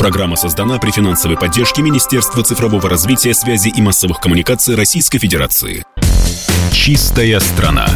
Программа создана при финансовой поддержке Министерства цифрового развития, связи и массовых коммуникаций Российской Федерации. Чистая страна.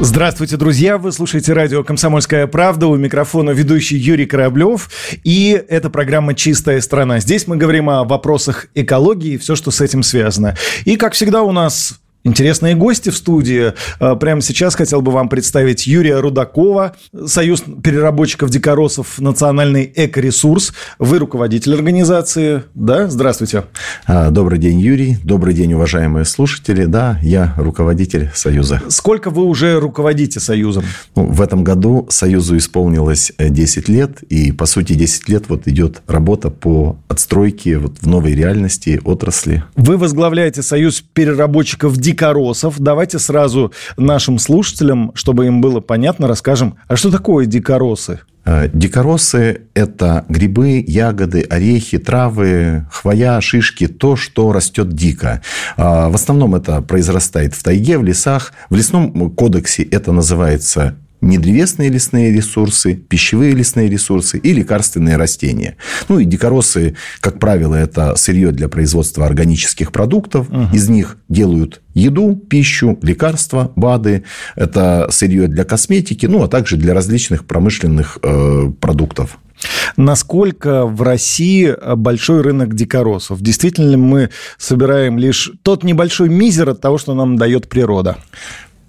Здравствуйте, друзья! Вы слушаете радио «Комсомольская правда». У микрофона ведущий Юрий Кораблев. И это программа «Чистая страна». Здесь мы говорим о вопросах экологии и все, что с этим связано. И, как всегда, у нас Интересные гости в студии. А, прямо сейчас хотел бы вам представить Юрия Рудакова, Союз переработчиков дикоросов «Национальный экоресурс». Вы руководитель организации, да? Здравствуйте. А, добрый день, Юрий. Добрый день, уважаемые слушатели. Да, я руководитель Союза. Сколько вы уже руководите Союзом? Ну, в этом году Союзу исполнилось 10 э, лет, и, по сути, 10 лет вот идет работа по отстройке вот в новой реальности отрасли. Вы возглавляете Союз переработчиков дикоросов дикоросов. Давайте сразу нашим слушателям, чтобы им было понятно, расскажем, а что такое дикоросы? Э, дикоросы – это грибы, ягоды, орехи, травы, хвоя, шишки, то, что растет дико. А, в основном это произрастает в тайге, в лесах. В лесном кодексе это называется недревесные лесные ресурсы, пищевые лесные ресурсы и лекарственные растения. Ну и дикоросы, как правило, это сырье для производства органических продуктов. Угу. Из них делают еду, пищу, лекарства, БАДы. Это сырье для косметики, ну а также для различных промышленных э, продуктов. Насколько в России большой рынок дикоросов? Действительно ли мы собираем лишь тот небольшой мизер от того, что нам дает природа?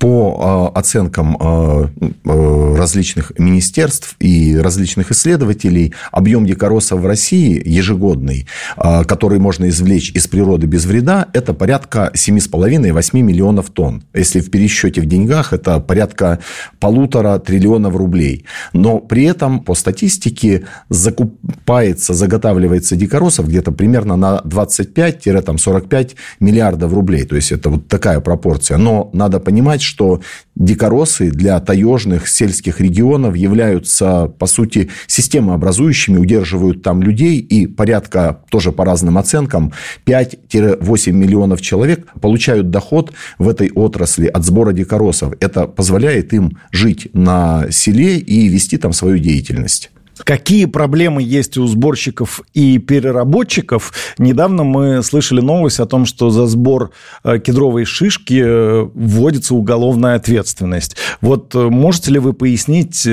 По а, оценкам а, а, различных министерств и различных исследователей, объем дикороса в России ежегодный, который можно извлечь из природы без вреда, это порядка 7,5-8 миллионов тонн. Если в пересчете в деньгах, это порядка полутора триллионов рублей. Но при этом, по статистике, закупается, заготавливается дикоросов где-то примерно на 25-45 миллиардов рублей. То есть, это вот такая пропорция. Но надо понимать, что дикоросы для таежных сельских регионов являются, по сути, системообразующими, удерживают там людей, и порядка, тоже по разным оценкам, 5-8 миллионов человек получают доход в этой отрасли от сбора дикоросов. Это позволяет им жить на селе и вести там свою деятельность. Какие проблемы есть у сборщиков и переработчиков? Недавно мы слышали новость о том, что за сбор э, кедровой шишки э, вводится уголовная ответственность. Вот э, можете ли вы пояснить,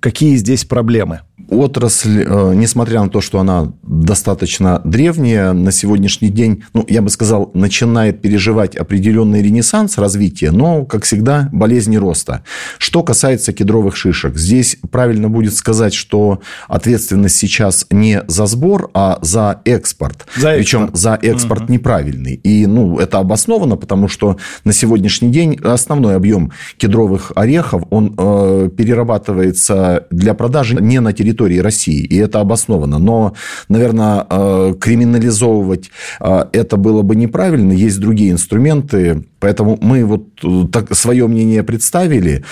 какие здесь проблемы? Отрасль, э, несмотря на то, что она достаточно древняя, на сегодняшний день, ну, я бы сказал, начинает переживать определенный ренессанс развития, но, как всегда, болезни роста. Что касается кедровых шишек, здесь правильно будет сказать, что ответственность сейчас не за сбор, а за экспорт. За экспорт. Причем за экспорт угу. неправильный. И, ну, это обосновано, потому что на сегодняшний день основной объем кедровых орехов, он э, перерабатывается для продажи не на территории территории России, и это обосновано. Но, наверное, э, криминализовывать э, это было бы неправильно. Есть другие инструменты, Поэтому мы вот э, так, свое мнение представили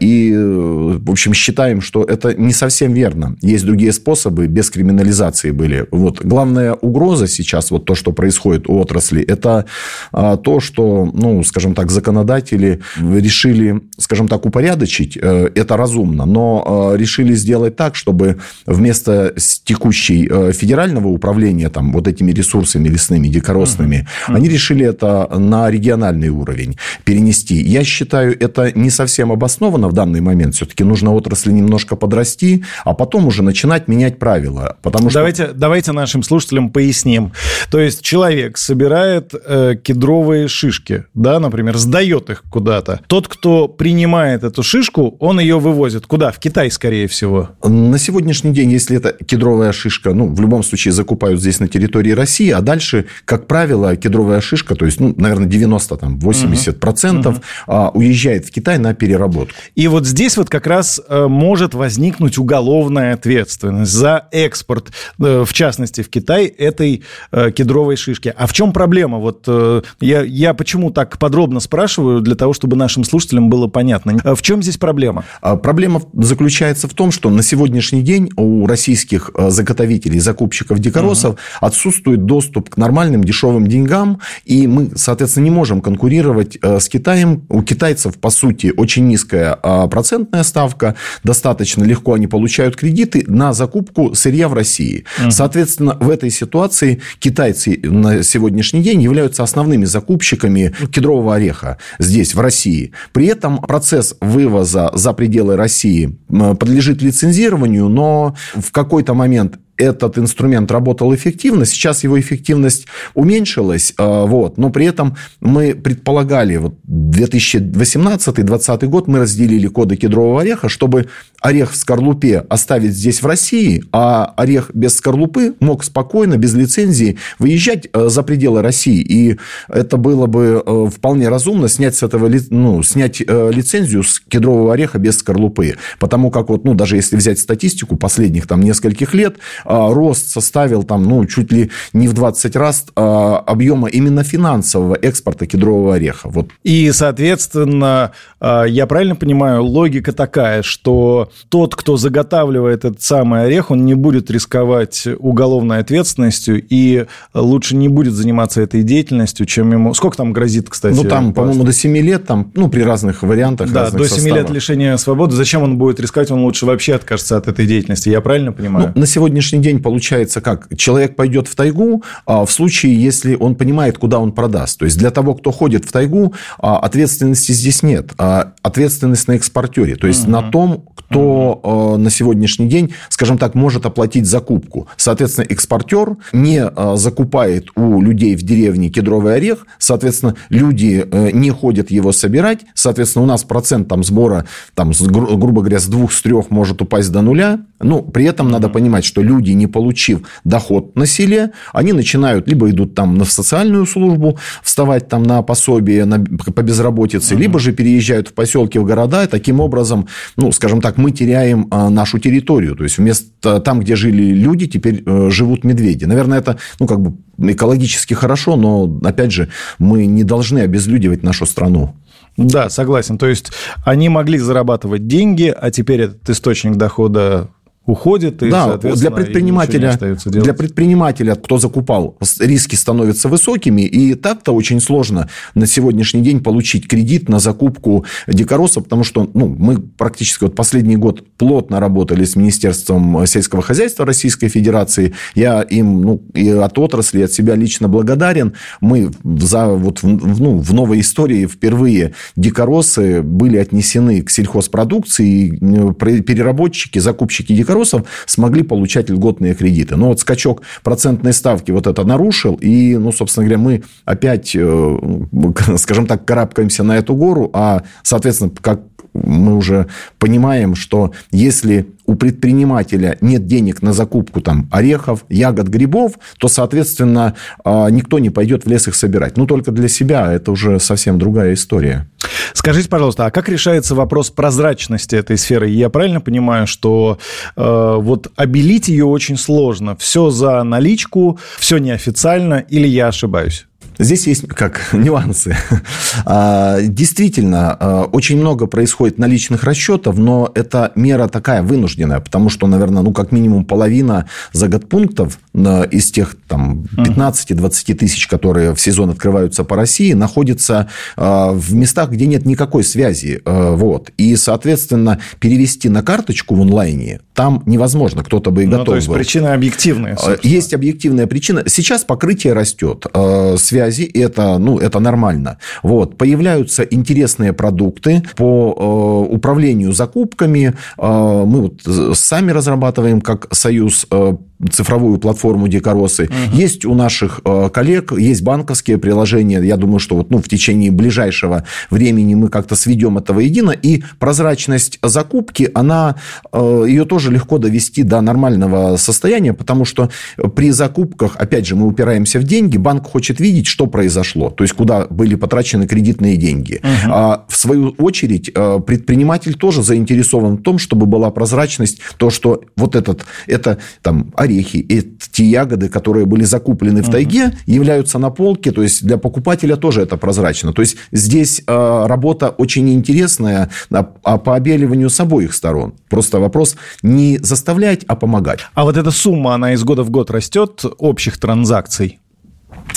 и, в общем, считаем, что это не совсем верно. Есть другие способы, без криминализации были. Вот. Главная угроза сейчас, вот то, что происходит у отрасли, это то, что, ну, скажем так, законодатели решили, скажем так, упорядочить. Это разумно, но решили сделать так, чтобы вместо текущей э, федерального управления там, вот этими ресурсами лесными, дикоросными, uh-huh. они решили это на региональный уровень перенести. Я считаю, это не совсем обосновано в данный момент. Все-таки нужно отрасли немножко подрасти, а потом уже начинать менять правила. Потому что... давайте, давайте нашим слушателям поясним. То есть человек собирает э, кедровые шишки, да, например, сдает их куда-то. Тот, кто принимает эту шишку, он ее вывозит куда? В Китай, скорее всего. На сегодняшний день, если это кедровая шишка, ну, в любом случае закупают здесь на территории России, а дальше, как правило, кедровая шишка, то есть, ну, наверное, 90, там, 80 процентов угу. уезжает в Китай на переработку. И вот здесь вот как раз э, может возникнуть уголовная ответственность за экспорт, э, в частности, в Китай, этой э, кедровой шишки. А в чем проблема? Вот я, я почему так подробно спрашиваю, для того, чтобы нашим слушателям было понятно. В чем здесь проблема? А проблема заключается в том, что на сегодняшний день у российских заготовителей, закупщиков дикоросов угу. отсутствует доступ к нормальным дешевым деньгам, и мы, соответственно, не можем конкурировать с Китаем. У китайцев, по сути, очень низкая процентная ставка, достаточно легко они получают кредиты на закупку сырья в России. Угу. Соответственно, в этой ситуации китайцы на сегодняшний день являются основными закупщиками кедрового ореха здесь, в России. При этом процесс вывоза за пределы России подлежит лицензированию, но в какой-то момент этот инструмент работал эффективно, сейчас его эффективность уменьшилась, а, вот, но при этом мы предполагали, вот 2018-2020 год мы разделили коды кедрового ореха, чтобы орех в скорлупе оставить здесь в России, а орех без скорлупы мог спокойно, без лицензии выезжать а, за пределы России. И это было бы а, вполне разумно снять с этого, ну, снять лицензию с кедрового ореха без скорлупы. Потому как вот, ну, даже если взять статистику последних там нескольких лет, рост составил там, ну, чуть ли не в 20 раз а, объема именно финансового экспорта кедрового ореха. Вот. И, соответственно, а, я правильно понимаю, логика такая, что тот, кто заготавливает этот самый орех, он не будет рисковать уголовной ответственностью и лучше не будет заниматься этой деятельностью, чем ему... Сколько там грозит, кстати? Ну, там, по-моему, до 7 лет, там, ну, при разных вариантах, Да, до 7 составах. лет лишения свободы. Зачем он будет рисковать? Он лучше вообще откажется от этой деятельности. Я правильно понимаю? Ну, на сегодняшний сегодняшний день получается как? Человек пойдет в тайгу а в случае, если он понимает, куда он продаст. То есть для того, кто ходит в тайгу, а, ответственности здесь нет. А ответственность на экспортере. То есть угу. на том, кто угу. на сегодняшний день, скажем так, может оплатить закупку. Соответственно, экспортер не закупает у людей в деревне кедровый орех. Соответственно, люди э, не ходят его собирать. Соответственно, у нас процент там сбора, там, грубо говоря, с двух, с трех может упасть до нуля. Ну, при этом надо понимать, что люди, не получив доход на селе, они начинают, либо идут там в социальную службу, вставать там на пособие на, по безработице, uh-huh. либо же переезжают в поселки, в города, и таким образом, ну, скажем так, мы теряем а, нашу территорию. То есть, вместо там, где жили люди, теперь э, живут медведи. Наверное, это, ну, как бы экологически хорошо, но, опять же, мы не должны обезлюдивать нашу страну. Да, согласен. То есть они могли зарабатывать деньги, а теперь этот источник дохода уходит, и, да, для предпринимателя, для предпринимателя, кто закупал, риски становятся высокими, и так-то очень сложно на сегодняшний день получить кредит на закупку дикороса, потому что ну, мы практически вот последний год плотно работали с Министерством сельского хозяйства Российской Федерации. Я им ну, и от отрасли, и от себя лично благодарен. Мы за, вот, ну, в новой истории впервые дикоросы были отнесены к сельхозпродукции, и переработчики, закупщики дикоросов Белорусов смогли получать льготные кредиты. Но вот скачок процентной ставки вот это нарушил, и, ну, собственно говоря, мы опять, э, скажем так, карабкаемся на эту гору, а, соответственно, как мы уже понимаем, что если у предпринимателя нет денег на закупку там, орехов, ягод, грибов, то, соответственно, а, никто не пойдет в лес их собирать. Ну, только для себя это уже совсем другая история. Скажите, пожалуйста, а как решается вопрос прозрачности этой сферы? Я правильно понимаю, что э, вот обелить ее очень сложно? Все за наличку, все неофициально, или я ошибаюсь? Здесь есть как нюансы. А, действительно, а, очень много происходит наличных расчетов, но это мера такая вынужденная, потому что, наверное, ну, как минимум половина заготпунктов из тех там 15-20 тысяч, которые в сезон открываются по России, находится а, в местах, где нет никакой связи. Вот. И, соответственно, перевести на карточку в онлайне там невозможно. Кто-то бы и готов ну, то есть, был. причина объективная. Собственно. Есть объективная причина. Сейчас покрытие растет. Связь связи, это, ну, это нормально. Вот. Появляются интересные продукты по э, управлению закупками. Э, мы вот сами разрабатываем как союз э, цифровую платформу Дикоросы. Угу. Есть у наших э, коллег, есть банковские приложения. Я думаю, что вот, ну, в течение ближайшего времени мы как-то сведем это воедино. И прозрачность закупки, она, э, ее тоже легко довести до нормального состояния, потому что при закупках, опять же, мы упираемся в деньги, банк хочет видеть, что произошло, то есть куда были потрачены кредитные деньги. Угу. А в свою очередь э, предприниматель тоже заинтересован в том, чтобы была прозрачность, то, что вот этот, это там орехи, эти ягоды, которые были закуплены в тайге, угу. являются на полке, то есть для покупателя тоже это прозрачно. То есть здесь э, работа очень интересная а, а по обеливанию с обоих сторон. Просто вопрос не заставлять, а помогать. А вот эта сумма, она из года в год растет общих транзакций?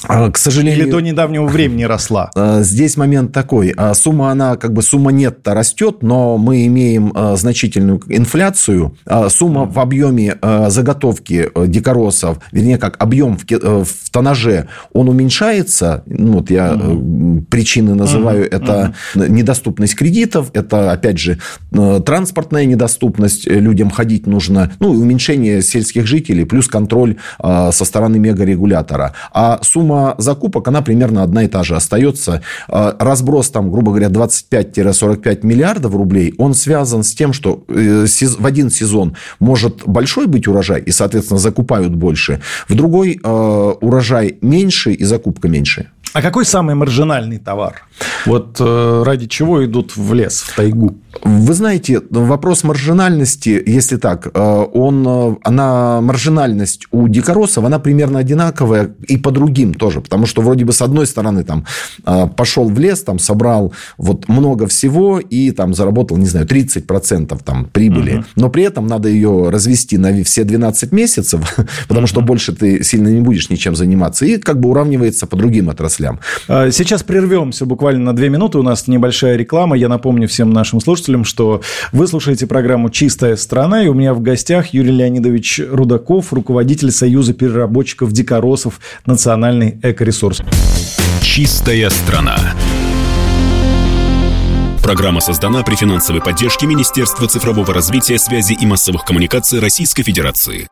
А, к сожалению... Или до недавнего времени росла? А, здесь момент такой. А, сумма, она как бы сумма нет-то растет, но мы имеем значительную инфляцию. Сумма в объеме заготовки дикоросов, вернее, как объем в, в тоннаже, он уменьшается. Ну, вот я угу. причины называю. Угу. Это угу. недоступность кредитов, это, опять же, транспортная недоступность. Людям ходить нужно. Ну, и уменьшение сельских жителей, плюс контроль со стороны мегарегулятора. А сумма сумма закупок, она примерно одна и та же остается. А, разброс там, грубо говоря, 25-45 миллиардов рублей, он связан с тем, что э, в один сезон может большой быть урожай, и, соответственно, закупают больше. В другой э, урожай меньше и закупка меньше. А какой самый маржинальный товар? Вот э, ради чего идут в лес, в тайгу? Вы знаете, вопрос маржинальности, если так, э, он, э, она, маржинальность у дикоросов, она примерно одинаковая и по другим тоже, потому что вроде бы с одной стороны там пошел в лес, там собрал вот много всего и там заработал, не знаю, 30% там прибыли, uh-huh. но при этом надо ее развести на все 12 месяцев, потому uh-huh. что больше ты сильно не будешь ничем заниматься, и как бы уравнивается по другим отраслям. Сейчас прервемся буквально буквально на две минуты. У нас небольшая реклама. Я напомню всем нашим слушателям, что вы слушаете программу «Чистая страна», и у меня в гостях Юрий Леонидович Рудаков, руководитель Союза переработчиков дикоросов «Национальный экоресурс». «Чистая страна». Программа создана при финансовой поддержке Министерства цифрового развития, связи и массовых коммуникаций Российской Федерации.